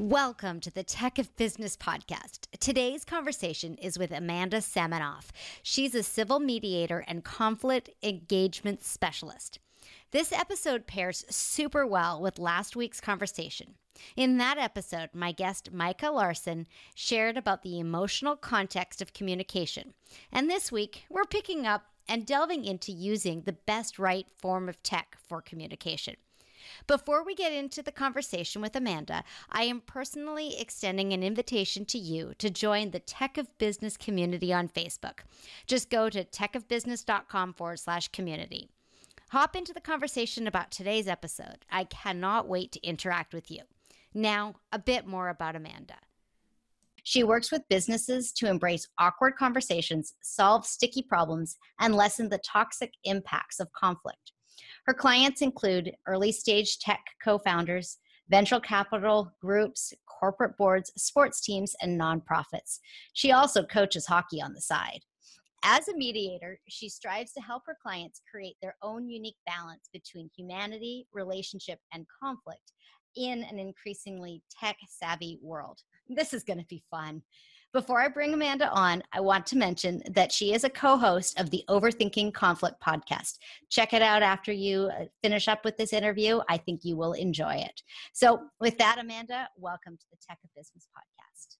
Welcome to the Tech of Business podcast. Today's conversation is with Amanda Semenoff. She's a civil mediator and conflict engagement specialist. This episode pairs super well with last week's conversation. In that episode, my guest Micah Larsen shared about the emotional context of communication. And this week, we're picking up and delving into using the best right form of tech for communication. Before we get into the conversation with Amanda, I am personally extending an invitation to you to join the Tech of Business community on Facebook. Just go to techofbusiness.com forward slash community. Hop into the conversation about today's episode. I cannot wait to interact with you. Now, a bit more about Amanda. She works with businesses to embrace awkward conversations, solve sticky problems, and lessen the toxic impacts of conflict. Her clients include early stage tech co founders, venture capital groups, corporate boards, sports teams, and nonprofits. She also coaches hockey on the side. As a mediator, she strives to help her clients create their own unique balance between humanity, relationship, and conflict in an increasingly tech savvy world. This is going to be fun. Before I bring Amanda on, I want to mention that she is a co host of the Overthinking Conflict podcast. Check it out after you uh, finish up with this interview. I think you will enjoy it. So, with that, Amanda, welcome to the Tech of Business podcast.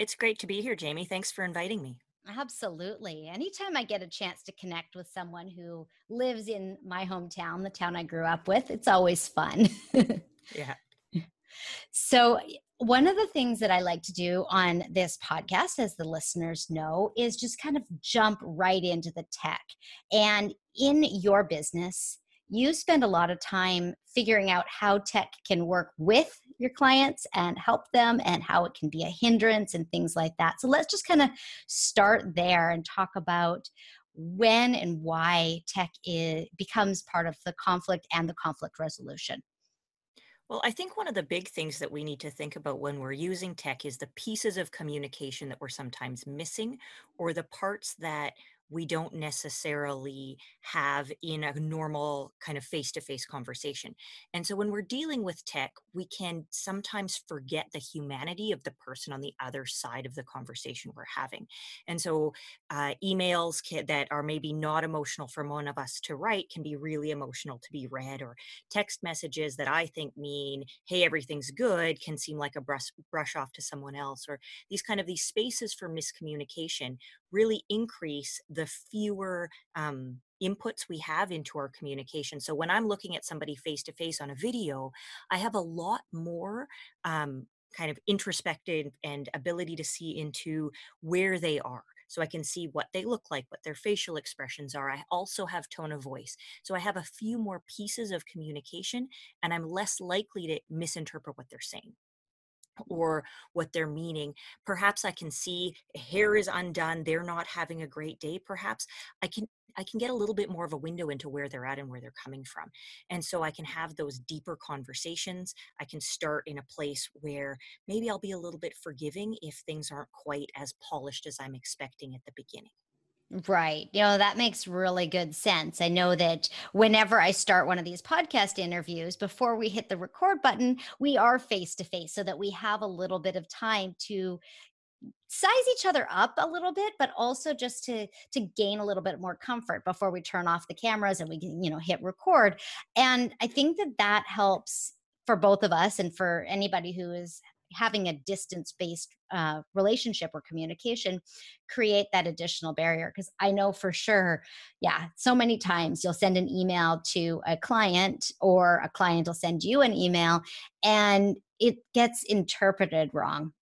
It's great to be here, Jamie. Thanks for inviting me. Absolutely. Anytime I get a chance to connect with someone who lives in my hometown, the town I grew up with, it's always fun. yeah. So, one of the things that I like to do on this podcast, as the listeners know, is just kind of jump right into the tech. And in your business, you spend a lot of time figuring out how tech can work with your clients and help them and how it can be a hindrance and things like that. So let's just kind of start there and talk about when and why tech is, becomes part of the conflict and the conflict resolution. Well, I think one of the big things that we need to think about when we're using tech is the pieces of communication that we're sometimes missing or the parts that we don't necessarily have in a normal kind of face to face conversation. And so when we're dealing with tech, we can sometimes forget the humanity of the person on the other side of the conversation we're having. And so uh, emails can, that are maybe not emotional for one of us to write can be really emotional to be read, or text messages that I think mean, hey, everything's good, can seem like a brush, brush off to someone else, or these kind of these spaces for miscommunication really increase the fewer um, inputs we have into our communication. So when I'm looking at somebody face to face on a video, I have a lot more um, kind of introspective and ability to see into where they are. So I can see what they look like, what their facial expressions are. I also have tone of voice. So I have a few more pieces of communication and I'm less likely to misinterpret what they're saying or what they're meaning. Perhaps I can see hair is undone, they're not having a great day. Perhaps I can I can get a little bit more of a window into where they're at and where they're coming from. And so I can have those deeper conversations. I can start in a place where maybe I'll be a little bit forgiving if things aren't quite as polished as I'm expecting at the beginning. Right. You know, that makes really good sense. I know that whenever I start one of these podcast interviews, before we hit the record button, we are face to face so that we have a little bit of time to size each other up a little bit but also just to to gain a little bit more comfort before we turn off the cameras and we can you know hit record and i think that that helps for both of us and for anybody who is having a distance based uh, relationship or communication create that additional barrier because i know for sure yeah so many times you'll send an email to a client or a client will send you an email and it gets interpreted wrong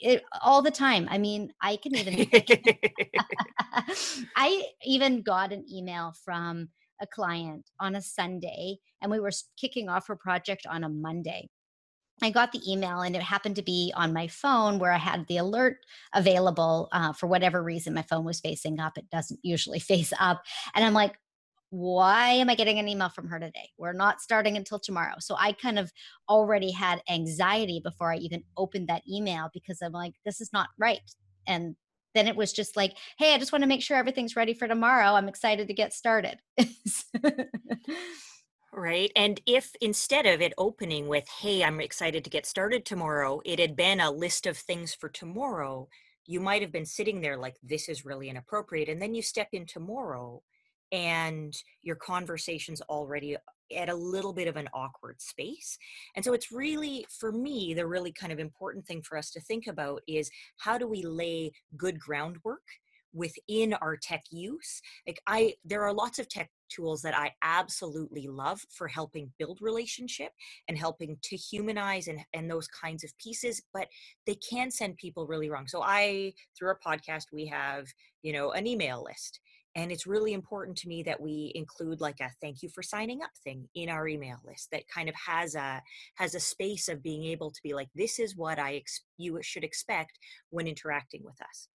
it, all the time. I mean, I can even I even got an email from a client on a Sunday and we were kicking off her project on a Monday I got the email and it happened to be on my phone where I had the alert available uh, for whatever reason. My phone was facing up. It doesn't usually face up. And I'm like, why am I getting an email from her today? We're not starting until tomorrow. So I kind of already had anxiety before I even opened that email because I'm like, this is not right. And then it was just like, hey, I just want to make sure everything's ready for tomorrow. I'm excited to get started. right. And if instead of it opening with, hey, I'm excited to get started tomorrow, it had been a list of things for tomorrow, you might have been sitting there like, this is really inappropriate. And then you step in tomorrow and your conversation's already at a little bit of an awkward space. And so it's really, for me, the really kind of important thing for us to think about is how do we lay good groundwork within our tech use like i there are lots of tech tools that i absolutely love for helping build relationship and helping to humanize and, and those kinds of pieces but they can send people really wrong. So i through our podcast we have you know an email list and it's really important to me that we include like a thank you for signing up thing in our email list that kind of has a has a space of being able to be like this is what i ex- you should expect when interacting with us.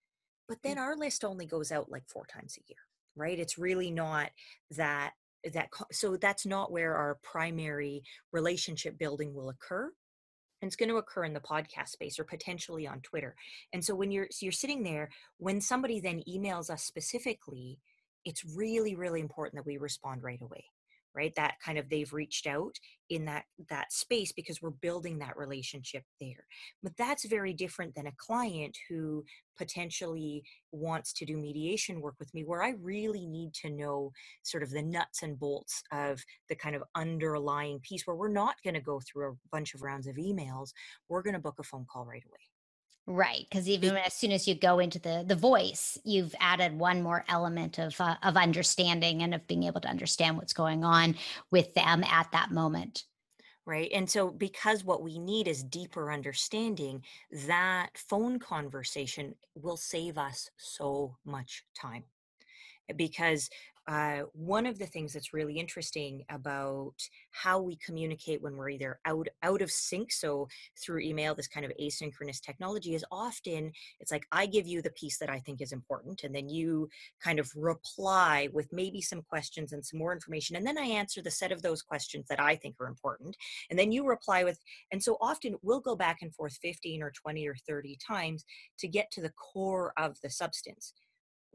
But then mm. our list only goes out like four times a year right? It's really not that that so that's not where our primary relationship building will occur. And it's going to occur in the podcast space or potentially on twitter. And so when you're so you're sitting there when somebody then emails us specifically it's really really important that we respond right away right that kind of they've reached out in that that space because we're building that relationship there. But that's very different than a client who potentially wants to do mediation work with me where i really need to know sort of the nuts and bolts of the kind of underlying piece where we're not going to go through a bunch of rounds of emails. We're going to book a phone call right away Right, because even as soon as you go into the the voice, you've added one more element of uh, of understanding and of being able to understand what's going on with them at that moment. Right. And so, because what we need is deeper understanding, that phone conversation will save us so much time because uh, one of the things that's really interesting about how we communicate when we're either out out of sync so through email this kind of asynchronous technology is often it's like i give you the piece that i think is important and then you kind of reply with maybe some questions and some more information and then i answer the set of those questions that i think are important and then you reply with and so often we'll go back and forth 15 or 20 or 30 times to get to the core of the substance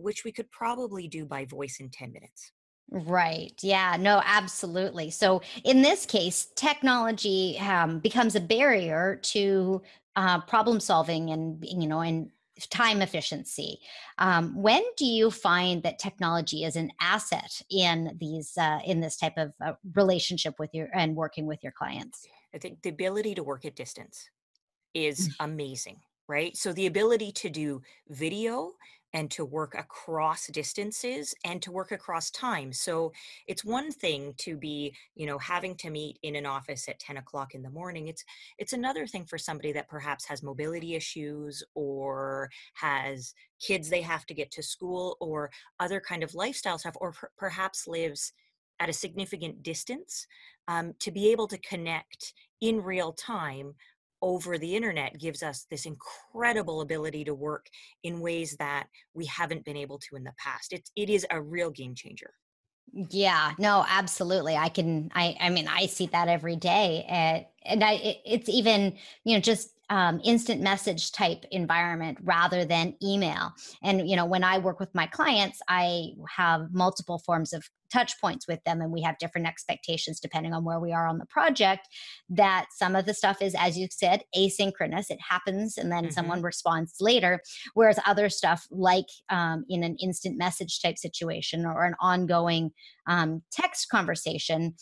which we could probably do by voice in 10 minutes. Right. Yeah. No, absolutely. So in this case, technology um, becomes a barrier to uh, problem solving and, you know, and time efficiency. Um, when do you find that technology is an asset in these uh, in this type of uh, relationship with your and working with your clients? I think the ability to work at distance is mm. amazing, right? So the ability to do video and to work across distances and to work across time. So it's one thing to be, you know, having to meet in an office at 10 o'clock in the morning. It's it's another thing for somebody that perhaps has mobility issues or has kids they have to get to school or other kind of lifestyle stuff, or per- perhaps lives at a significant distance um, to be able to connect in real time over the internet gives us this incredible ability to work in ways that we haven't been able to in the past. It, it is a real game changer. Yeah, no, absolutely. I can, I, I mean, I see that every day. And, and I, it, it's even, you know, just um, instant message type environment rather than email. And you know, when I work with my clients, I have multiple forms of touch points with them and we have different expectations depending on where we are on the project that some of the stuff is as you said asynchronous it happens and then mm-hmm. someone responds later whereas other stuff like um, in an instant message type situation or an ongoing um, text conversation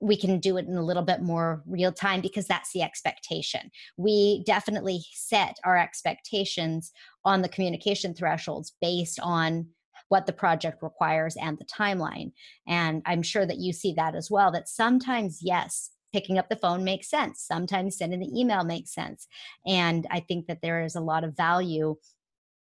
we can do it in a little bit more real time because that's the expectation. We definitely set our expectations on the communication thresholds based on what the project requires and the timeline. And I'm sure that you see that as well, that sometimes, yes, picking up the phone makes sense. Sometimes sending the email makes sense. And I think that there is a lot of value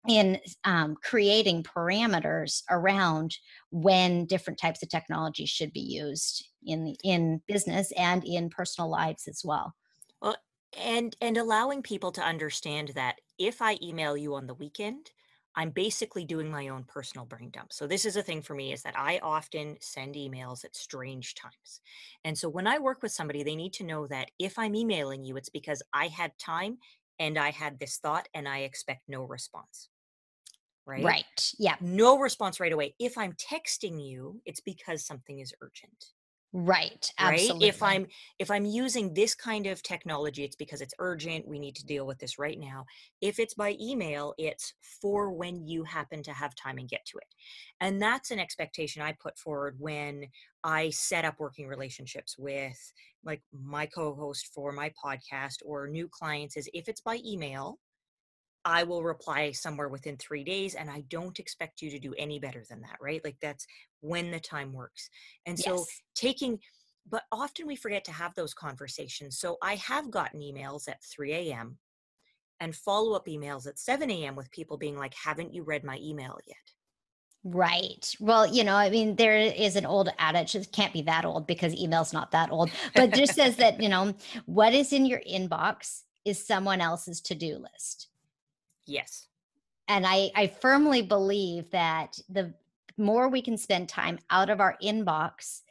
in um, creating parameters around when different types of technology should be used in in business and in personal lives as well. Well, and and allowing people to understand that if i email you on the weekend i'm basically doing my own personal brain dump. So this is a thing for me is that i often send emails at strange times. And so when i work with somebody they need to know that if i'm emailing you it's because i had time and i had this thought and i expect no response right? Right yeah no response right away. If i'm texting you it's because something is urgent Right. Absolutely. Right. If I'm if I'm using this kind of technology, it's because it's urgent. We need to deal with this right now. If it's by email, it's for when you happen to have time and get to it. And that's an expectation I put forward when I set up working relationships with like my co-host for my podcast or new clients is if it's by email, I will reply somewhere within three days, and I don't expect you to do any better than that, right? Like that's when the time works. And so Yes. taking, but often we forget to have those conversations. So I have gotten emails at 3 a.m. and follow up emails at 7 a.m. with people being like, haven't you read my email yet? Right. Well, you know, I mean, there is an old adage, it can't be that old because email's not that old, but just says that, you know, what is in your inbox is someone else's to-do list. Yes. And I, I firmly believe that the more we can spend time out of our inbox,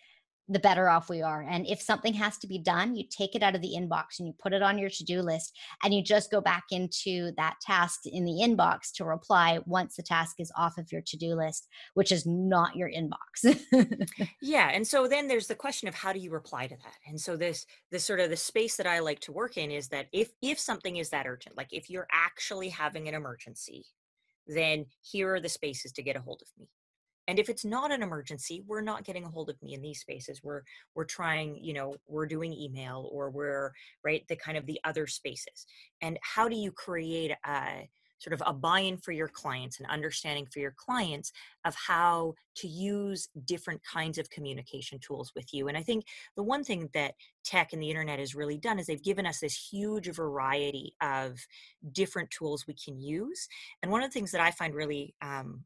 the better off we are. And if something has to be done, you take it out of the inbox and you put it on your to do list and you just go back into that task in the inbox to reply once the task is off of your to do list, which is not your inbox. Yeah, and so then there's the question of how do you reply to that? And so this this sort of the space that I like to work in is that if if something is that urgent, like if you're actually having an emergency, then here are the spaces to get a hold of me. And if it's not an emergency, we're not getting a hold of me in these spaces. We're we're trying, you know, we're doing email or we're right the kind of the other spaces. And how do you create a sort of a buy-in for your clients and understanding for your clients of how to use different kinds of communication tools with you. And I think the one thing that tech and the internet has really done is they've given us this huge variety of different tools we can use. And one of the things that I find really, um,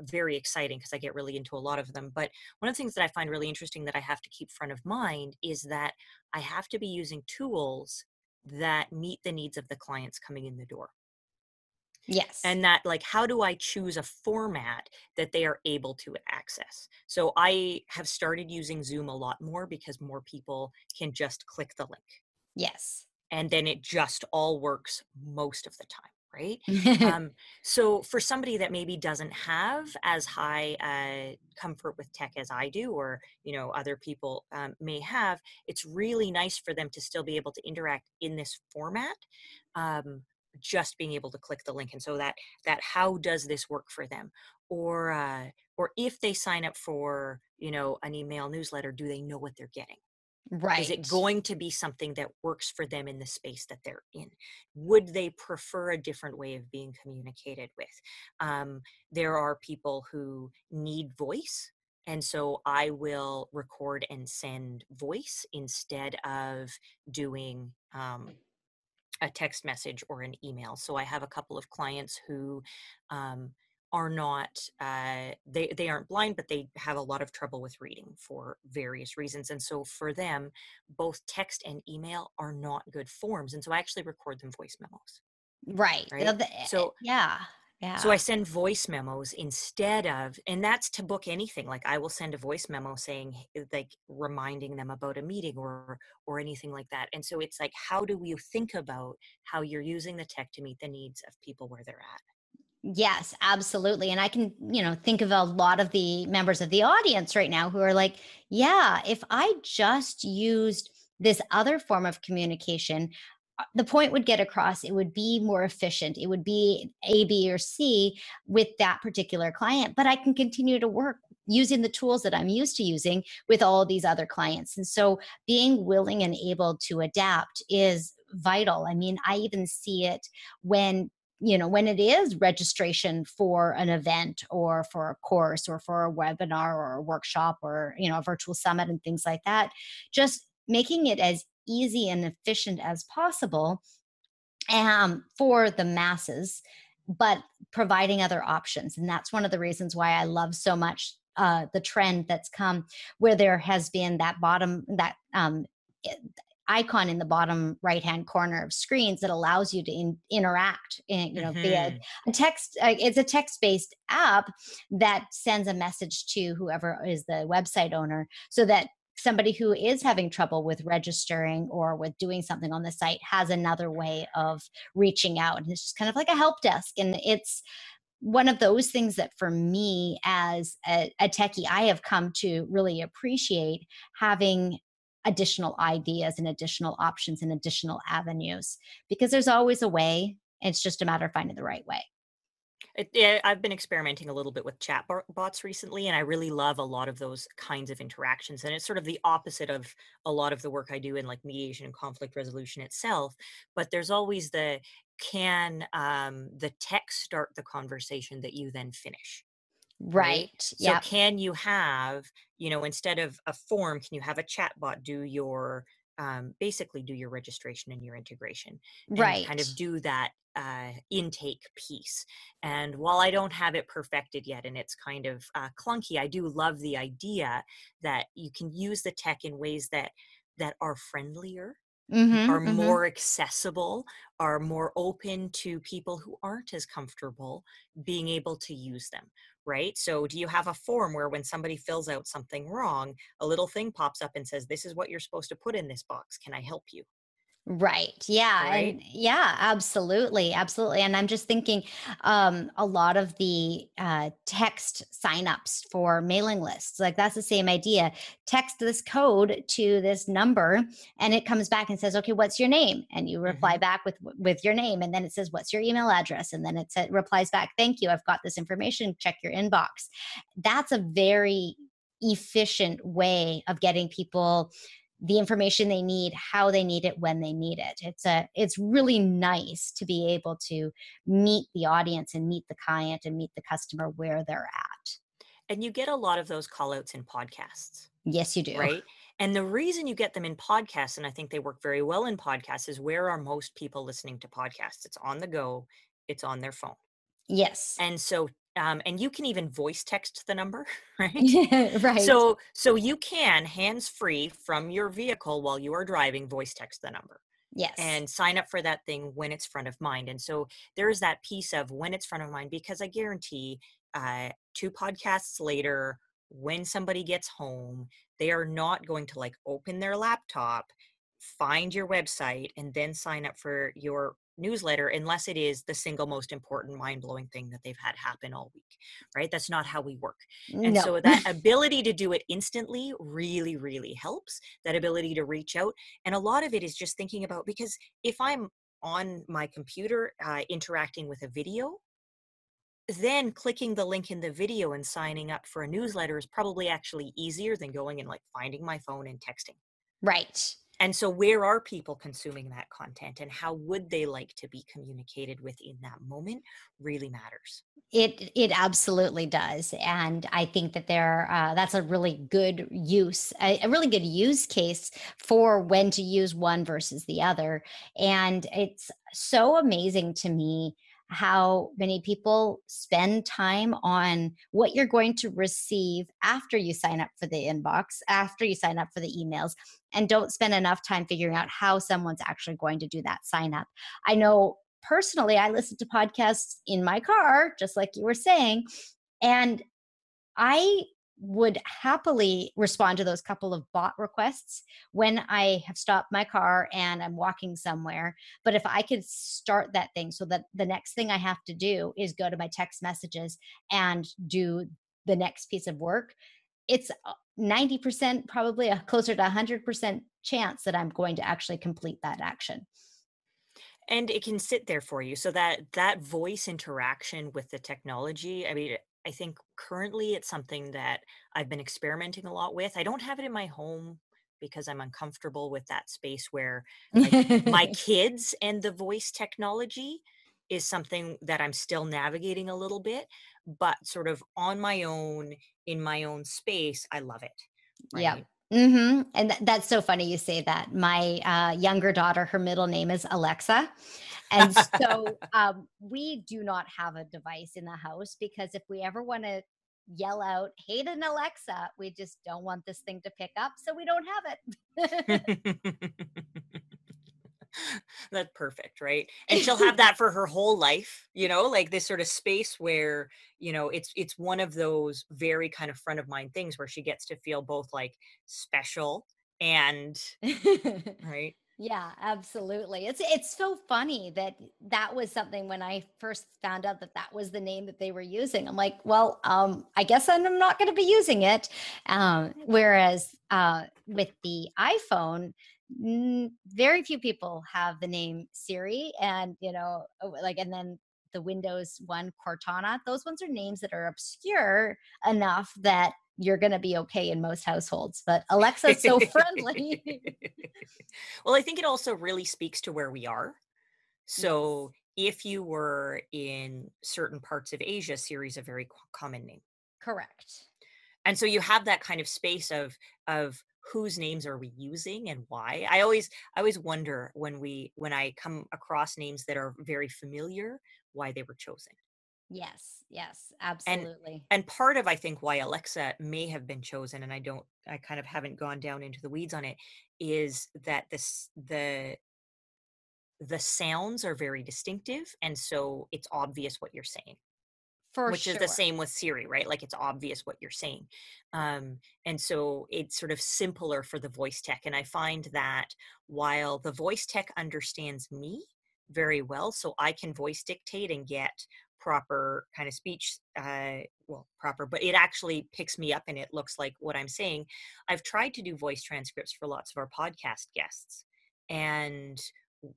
very exciting because I get really into a lot of them. But one of the things that I find really interesting that I have to keep front of mind is that I have to be using tools that meet the needs of the clients coming in the door yes. and that like how do i choose a format that they are able to access so i have started using zoom a lot more because more people can just click the link yes. and then it just all works most of the time right? Um, so for somebody that maybe doesn't have as high uh, comfort with tech as i do or you know other people um, may have it's really nice for them to still be able to interact in this format um, just being able to click the link. And so that that how does this work for them? Or uh, or if they sign up for you know an email newsletter do they know what they're getting right. is it going to be something that works for them in the space that they're in would they prefer a different way of being communicated with um, there are people who need voice and so i will record and send voice instead of doing um, a text message or an email. So I have a couple of clients who um, are not uh, they they aren't blind, but they have a lot of trouble with reading for various reasons. And so for them, both text and email are not good forms. And so I actually record them voice memos. right. right? The- the- So- yeah. Yeah. So I send voice memos instead of, and that's to book anything. Like I will send a voice memo saying, eh, like reminding them about a meeting or or anything like that. And so it's like, how do you think about how you're using the tech to meet the needs of people where they're at? Yes, absolutely. And I can, you know, think of a lot of the members of the audience right now who are like, yeah, if I just used this other form of communication, uh, the point would get across. It would be more efficient. It would be A, B, or C with that particular client, but I can continue to work using the tools that I'm used to using with all these other clients. And so being willing and able to adapt is vital. I mean, I even see it when you know when it is registration for an event or for a course or for a webinar or a workshop or you know a virtual summit and things like that just making it as easy and efficient as possible um, for the masses but providing other options. And that's one of the reasons why i love so much uh, the trend that's come where there has been that bottom that um, icon in the bottom right hand corner of screens that allows you to in, interact in, you know mm-hmm. via a text uh, it's a text based app that sends a message to whoever is the website owner so that somebody who is having trouble with registering or with doing something on the site has another way of reaching out and it's just kind of like a help desk and it's one of those things that for me as a, a techie i have come to really appreciate having additional ideas and additional options and additional avenues because there's always a way it's just a matter of finding the right way it, yeah, I've been experimenting a little bit with chat bots recently, and I really love a lot of those kinds of interactions. And it's sort of the opposite of a lot of the work I do in like mediation and conflict resolution itself. But there's always the can um, the text start the conversation that you then finish? Right. right? So can you have, you know, instead of a form, can you have a chat bot do your um, basically do your registration and your integration right kind of do that uh, intake piece and while i don't have it perfected yet and it's kind of uh, clunky i do love the idea that you can use the tech in ways that that are friendlier Mm-hmm, are mm-hmm. more accessible, are more open to people who aren't as comfortable being able to use them, right? So, do you have a form where when somebody fills out something wrong, a little thing pops up and says, This is what you're supposed to put in this box. Can I help you? Right. Yeah. Right? And yeah, absolutely. Absolutely. And I'm just thinking um, a lot of the uh, text signups for mailing lists, like that's the same idea. Text this code to this number and it comes back and says, okay, what's your name? And you reply mm-hmm. back with with your name. And then it says, what's your email address? And then it says, replies back, thank you. I've got this information. Check your inbox. That's a very efficient way of getting people the information they need how they need it when they need it. It's a it's really nice to be able to meet the audience and meet the client and meet the customer where they're at. And you get a lot of those call outs in podcasts yes you do. right? And the reason you get them in podcasts and i think they work very well in podcasts is where are most people listening to podcasts? It's on the go it's on their phone. Yes. And so um, and you can even voice text the number right? Right. So so you can hands free from your vehicle while you are driving voice text the number yes. and sign up for that thing when it's front of mind. And so there's that piece of when it's front of mind because i guarantee uh, two podcasts later when somebody gets home they are not going to like open their laptop find your website and then sign up for your newsletter unless it is the single most important mind-blowing thing that they've had happen all week right? That's not how we work. And no. so that ability to do it instantly really really helps that ability to reach out. And a lot of it is just thinking about because if i'm on my computer uh, interacting with a video then clicking the link in the video and signing up for a newsletter is probably actually easier than going and like finding my phone and texting. Right and so where are people consuming that content and how would they like to be communicated with in that moment really matters. It it absolutely does and i think that there uh, that's a really good use a, a really good use case for when to use one versus the other and it's so amazing to me how many people spend time on what you're going to receive after you sign up for the inbox, after you sign up for the emails, and don't spend enough time figuring out how someone's actually going to do that sign up. I know personally, I listen to podcasts in my car, just like you were saying, and I would happily respond to those couple of bot requests when I have stopped my car and I'm walking somewhere. But if I could start that thing so that the next thing I have to do is go to my text messages and do the next piece of work, it's 90% uh, probably a closer to 100% chance that I'm going to actually complete that action and it can sit there for you so that that voice interaction with the technology i mean I think currently it's something that I've been experimenting a lot with. I don't have it in my home because I'm uncomfortable with that space where like, my kids and the voice technology is something that I'm still navigating a little bit, but sort of on my own in my own space, I love it. Right? Yeah. Mm-hmm. And th- that's so funny you say that. My uh, younger daughter, her middle name is Alexa. And so um, we do not have a device in the house because if we ever want to yell out, Hayden Alexa, we just don't want this thing to pick up, so we don't have it. That's perfect, right? And she'll have that for her whole life, you know, like this sort of space where, you know, it's it's one of those very kind of front of mind things where she gets to feel both like special and right yeah, absolutely. It's it's so funny that that was something when I first found out that that was the name that they were using. I'm like, well, um, I guess I'm not going to be using it. Um, whereas uh, with the iPhone, very few people have the name Siri, and you know, oh, like, and then the Windows one Cortana. Those ones are names that are obscure enough that you're going to be okay in most households. But Alexa's so friendly. well, I think it also really speaks to where we are. So yes. if you were in certain parts of Asia, Siri is a very common name. Correct. And so you have that kind of space of of whose names are we using and why i always i always wonder when we when i come across names that are very familiar why they were chosen Yes, yes, absolutely. And and part of I think why Alexa may have been chosen, and I don't, I kind of haven't gone down into the weeds on it, is that this the the sounds are very distinctive, and so it's obvious what you're saying. For which sure. is the same with Siri, right? Like it's obvious what you're saying. Um, and so it's sort of simpler for the voice tech. And I find that while the voice tech understands me very well, so I can voice dictate and get proper kind of speech uh, well proper but it actually picks me up and it looks like what i'm saying i've tried to do voice transcripts for lots of our podcast guests and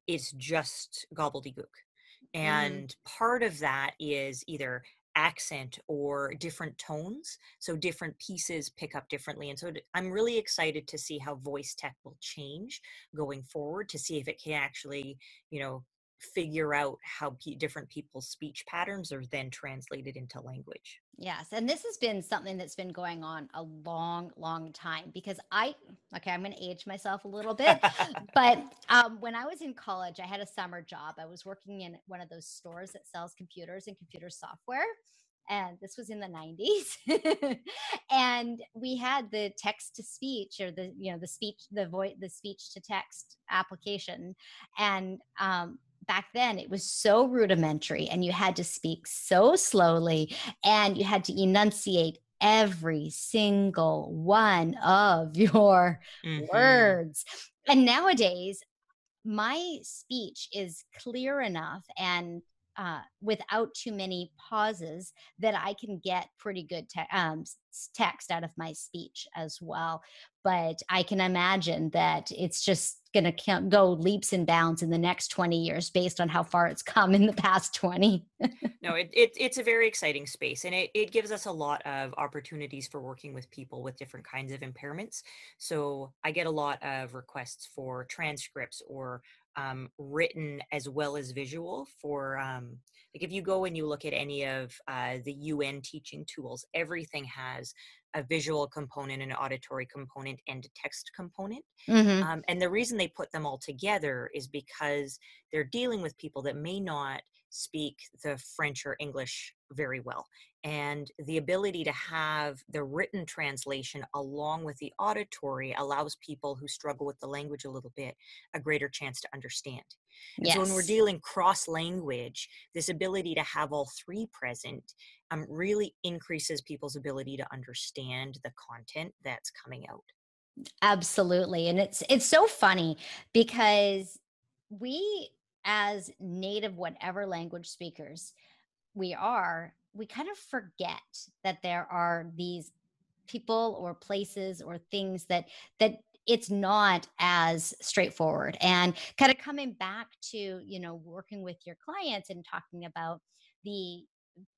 it's just gobbledygook mm-hmm. and mm. part of that is either accent or different tones so different pieces pick up differently and so i'm really excited to see how voice tech will change going forward to see if it can actually you know figure out how different people's speech patterns are then translated into language. Yes. And this has been something that's been going on a long, long time because I, okay, I'm going to age myself a little bit. but um, when I was in college, I had a summer job. I was working in one of those stores that sells computers and computer software. And this was in the 90s. and we had the text to speech or the, you know, the speech, the voice, the speech to text application. And um, back then it was so rudimentary and you had to speak so slowly and you had to enunciate every single one of your mm-hmm. words. And nowadays, my speech is clear enough and uh, without too many pauses that I can get pretty good te- um, text out of my speech as well. But I can imagine that it's just going to go leaps and bounds in the next 20 years based on how far it's come in the past 20. no, it, it, it's a very exciting space and it, it gives us a lot of opportunities for working with people with different kinds of impairments. So I get a lot of requests for transcripts or um, written as well as visual for um, like if you go and you look at any of uh, the UN teaching tools, everything has a visual component, an auditory component, and a text component. Mm-hmm. Um, and the reason they put them all together is because they're dealing with people that may not speak the French or English very well. And the ability to have the written translation along with the auditory allows people who struggle with the language a little bit a greater chance to understand. Yes. So when we're dealing cross language, this ability to have all three present um, really increases people's ability to understand the content that's coming out. Absolutely. And it's it's so funny because we as native whatever language speakers we are, we kind of forget that there are these people or places or things that that it's not as straightforward. And kind of coming back to you know working with your clients and talking about the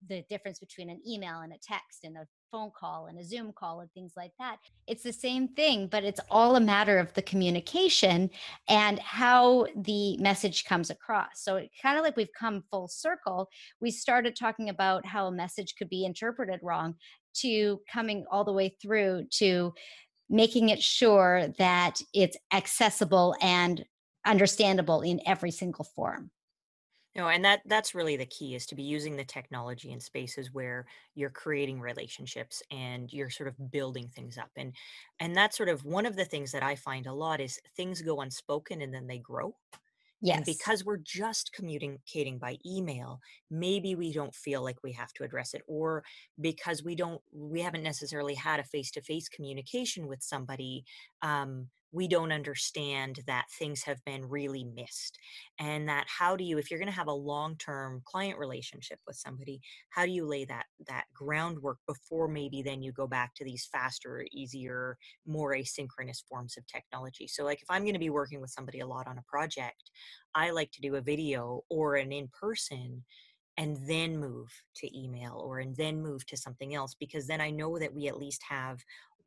the difference between an email and a text and a phone call and a Zoom call and things like that. It's the same thing, but it's all a matter of the communication and how the message comes across. So it kind of like we've come full circle. We started talking about how a message could be interpreted wrong to coming all the way through to making it sure that it's accessible and understandable in every single form. No, and that that's really the key is to be using the technology in spaces where you're creating relationships and you're sort of building things up. And and that's sort of one of the things that I find a lot is things go unspoken and then they grow. Yes. And because we're just communicating by email, maybe we don't feel like we have to address it, or because we don't, we haven't necessarily had a face to face communication with somebody, um, we don't understand that things have been really missed. And that how do you, if you're going to have a long term client relationship with somebody, how do you lay that that groundwork before maybe then you go back to these faster, easier, more asynchronous forms of technology? So, like if I'm going to be working with somebody a lot on a project, I like to do a video or an in person and then move to email or and then move to something else because then I know that we at least have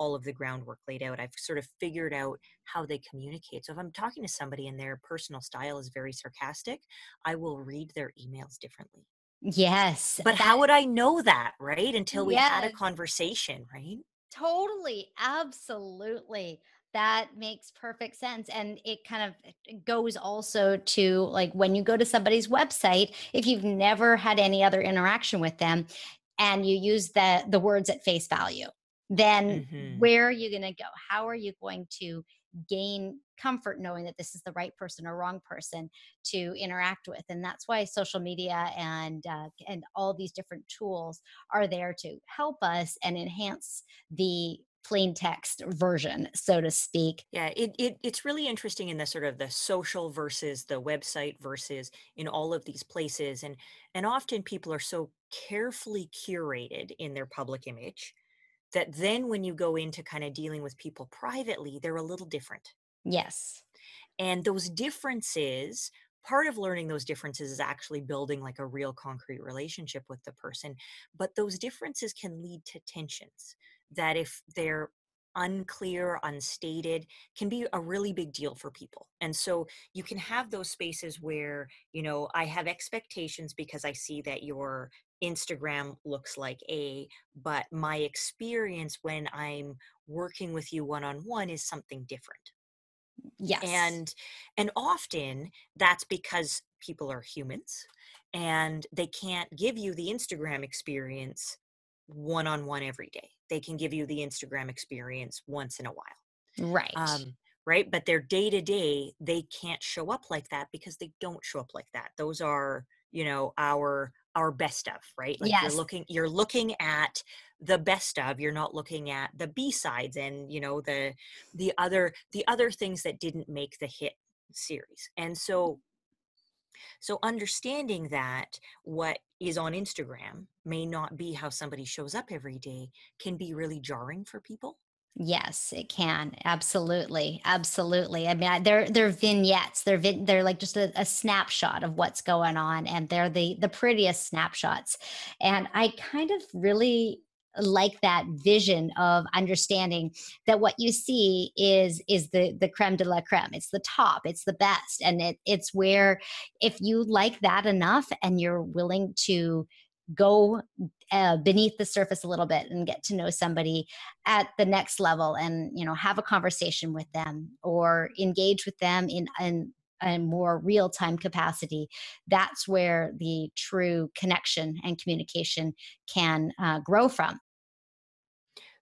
all of the groundwork laid out. I've sort of figured out how they communicate. So if I'm talking to somebody and their personal style is very sarcastic, I will read their emails differently. Yes. But That how would I know that, right? Until we had a conversation, right? Totally, absolutely. That makes perfect sense. And it kind of goes also to like when you go to somebody's website, if you've never had any other interaction with them and you use the the words at face value, then Mhm. where are you going to go? How are you going to gain comfort knowing that this is the right person or wrong person to interact with? And that's why social media and uh, and all these different tools are there to help us and enhance the plain text version, so to speak. Yeah, it, it it's really interesting in the sort of the social versus the website versus in all of these places and and often people are so carefully curated in their public image that then when you go into kind of dealing with people privately, they're a little different. Yes. And those differences, part of learning those differences is actually building like a real concrete relationship with the person. But those differences can lead to tensions that, if they're unclear, unstated, can be a really big deal for people. And so you can have those spaces where, you know, I have expectations because I see that your Instagram looks like A, but my experience when I'm working with you one on one is something different. Yes. and and often that's because people are humans and they can't give you the instagram experience one on one every day. They can give you the instagram experience once in a while. Right. um, right? But their day to day they can't show up like that because they don't show up like that. Those are you know our our best of right? Like you're Yes. looking you're looking at the best of you're not looking at the b sides and you know the the other the other things that didn't make the hit series. And so so understanding that what is on instagram may not be how somebody shows up every day can be really jarring for people Yes, it can. Absolutely. Absolutely. I mean, I- they're they're vignettes. They're vin- they're like just a, a snapshot of what's going on and they're the the prettiest snapshots. And I kind of really like that vision of understanding that what you see is is the the creme de la creme it's the top it's the best and it it's where if you like that enough and you're willing to go uh, beneath the surface a little bit and get to know somebody at the next level and you know have a conversation with them or engage with them in in a more real time capacity that's where the true connection and communication can uh, grow from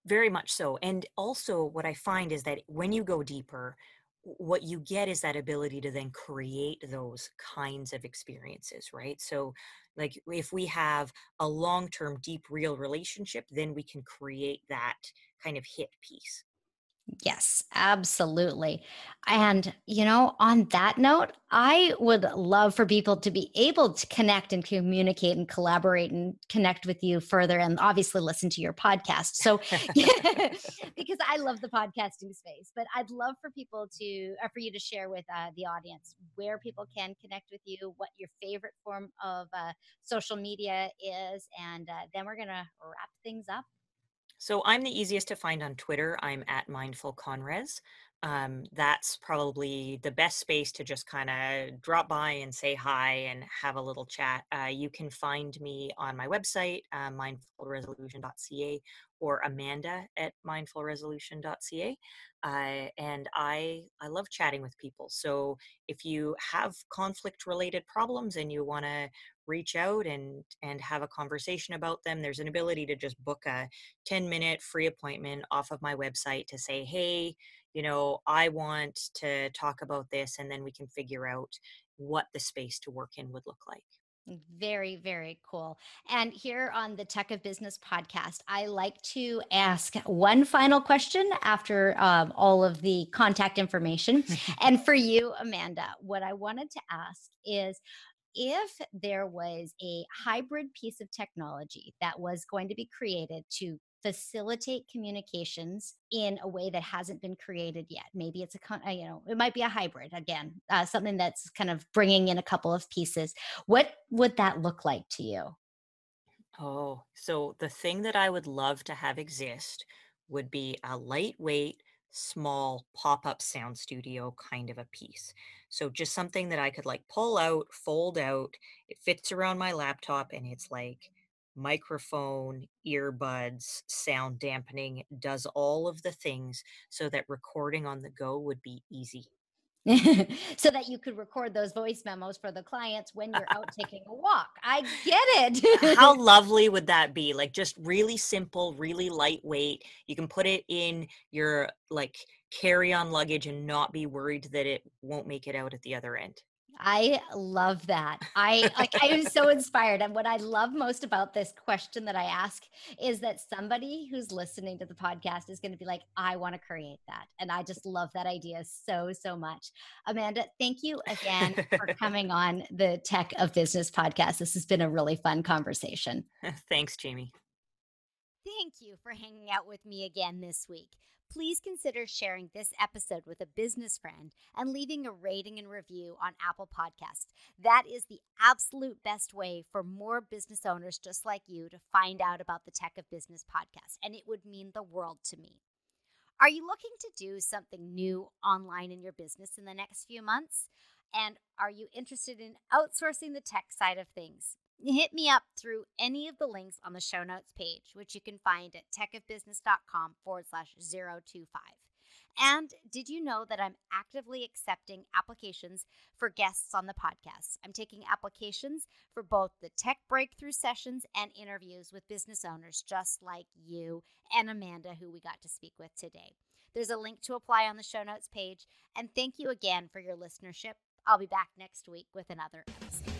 Very much so. And also, what I find is that when you go deeper, what you get is that ability to then create those kinds of experiences, right? So, like if we have a long term, deep, real relationship, then we can create that kind of hit piece. Yes, absolutely. And, you know, on that note, I would love for people to be able to connect and communicate and collaborate and connect with you further and obviously listen to your podcast. So, because I love the podcasting space, but I'd love for people to, or for you to share with uh, the audience where people can connect with you, what your favorite form of uh, social media is. And uh, then we're going to wrap things up. So I'm the easiest to find on Twitter. I'm at Mindful Conres. um, that's probably the best space to just kind of drop by and say hi and have a little chat. Uh, you can find me on my website, uh, mindfulresolution.ca, or Amanda at mindfulresolution.ca. Uh, and I I love chatting with people. So if you have conflict related problems and you want to reach out and and have a conversation about them, there's an ability to just book a 10 minute free appointment off of my website to say, hey you know, I want to talk about this, and then we can figure out what the space to work in would look like. Very, very cool. And here on the Tech of Business podcast, I like to ask one final question after um, all of the contact information. and for you, Amanda, what I wanted to ask is if there was a hybrid piece of technology that was going to be created to facilitate communications in a way that hasn't been created yet. Maybe it's a, uh, you know, it might be a hybrid again, uh, something that's kind of bringing in a couple of pieces. What would that look like to you? Oh, so the thing that I would love to have exist would be a lightweight, small pop up sound studio kind of a piece. So just something that I could like pull out, fold out, it fits around my laptop, and it's like, microphone, earbuds, sound dampening, does all of the things so that recording on the go would be easy. so that you could record those voice memos for the clients when you're out taking a walk. I get it. How lovely would that be? Like just really simple, really lightweight. You can put it in your like carry-on luggage and not be worried that it won't make it out at the other end. I love that. I like I am so inspired. And what I love most about this question that I ask is that somebody who's listening to the podcast is going to be like, I want to create that. And I just love that idea so, so much. Amanda, thank you again for coming on the Tech of Business podcast. This has been a really fun conversation. Thanks, Jamie. Thank you for hanging out with me again this week please consider sharing this episode with a business friend and leaving a rating and review on Apple Podcasts. That is the absolute best way for more business owners just like you to find out about the Tech of Business podcast, and it would mean the world to me. Are you looking to do something new online in your business in the next few months? And are you interested in outsourcing the tech side of things? Hit me up through any of the links on the show notes page, which you can find at techofbusiness.com forward slash 025. And did you know that I'm actively accepting applications for guests on the podcast? I'm taking applications for both the tech breakthrough sessions and interviews with business owners just like you and Amanda, who we got to speak with today. There's a link to apply on the show notes page. And thank you again for your listenership. I'll be back next week with another episode.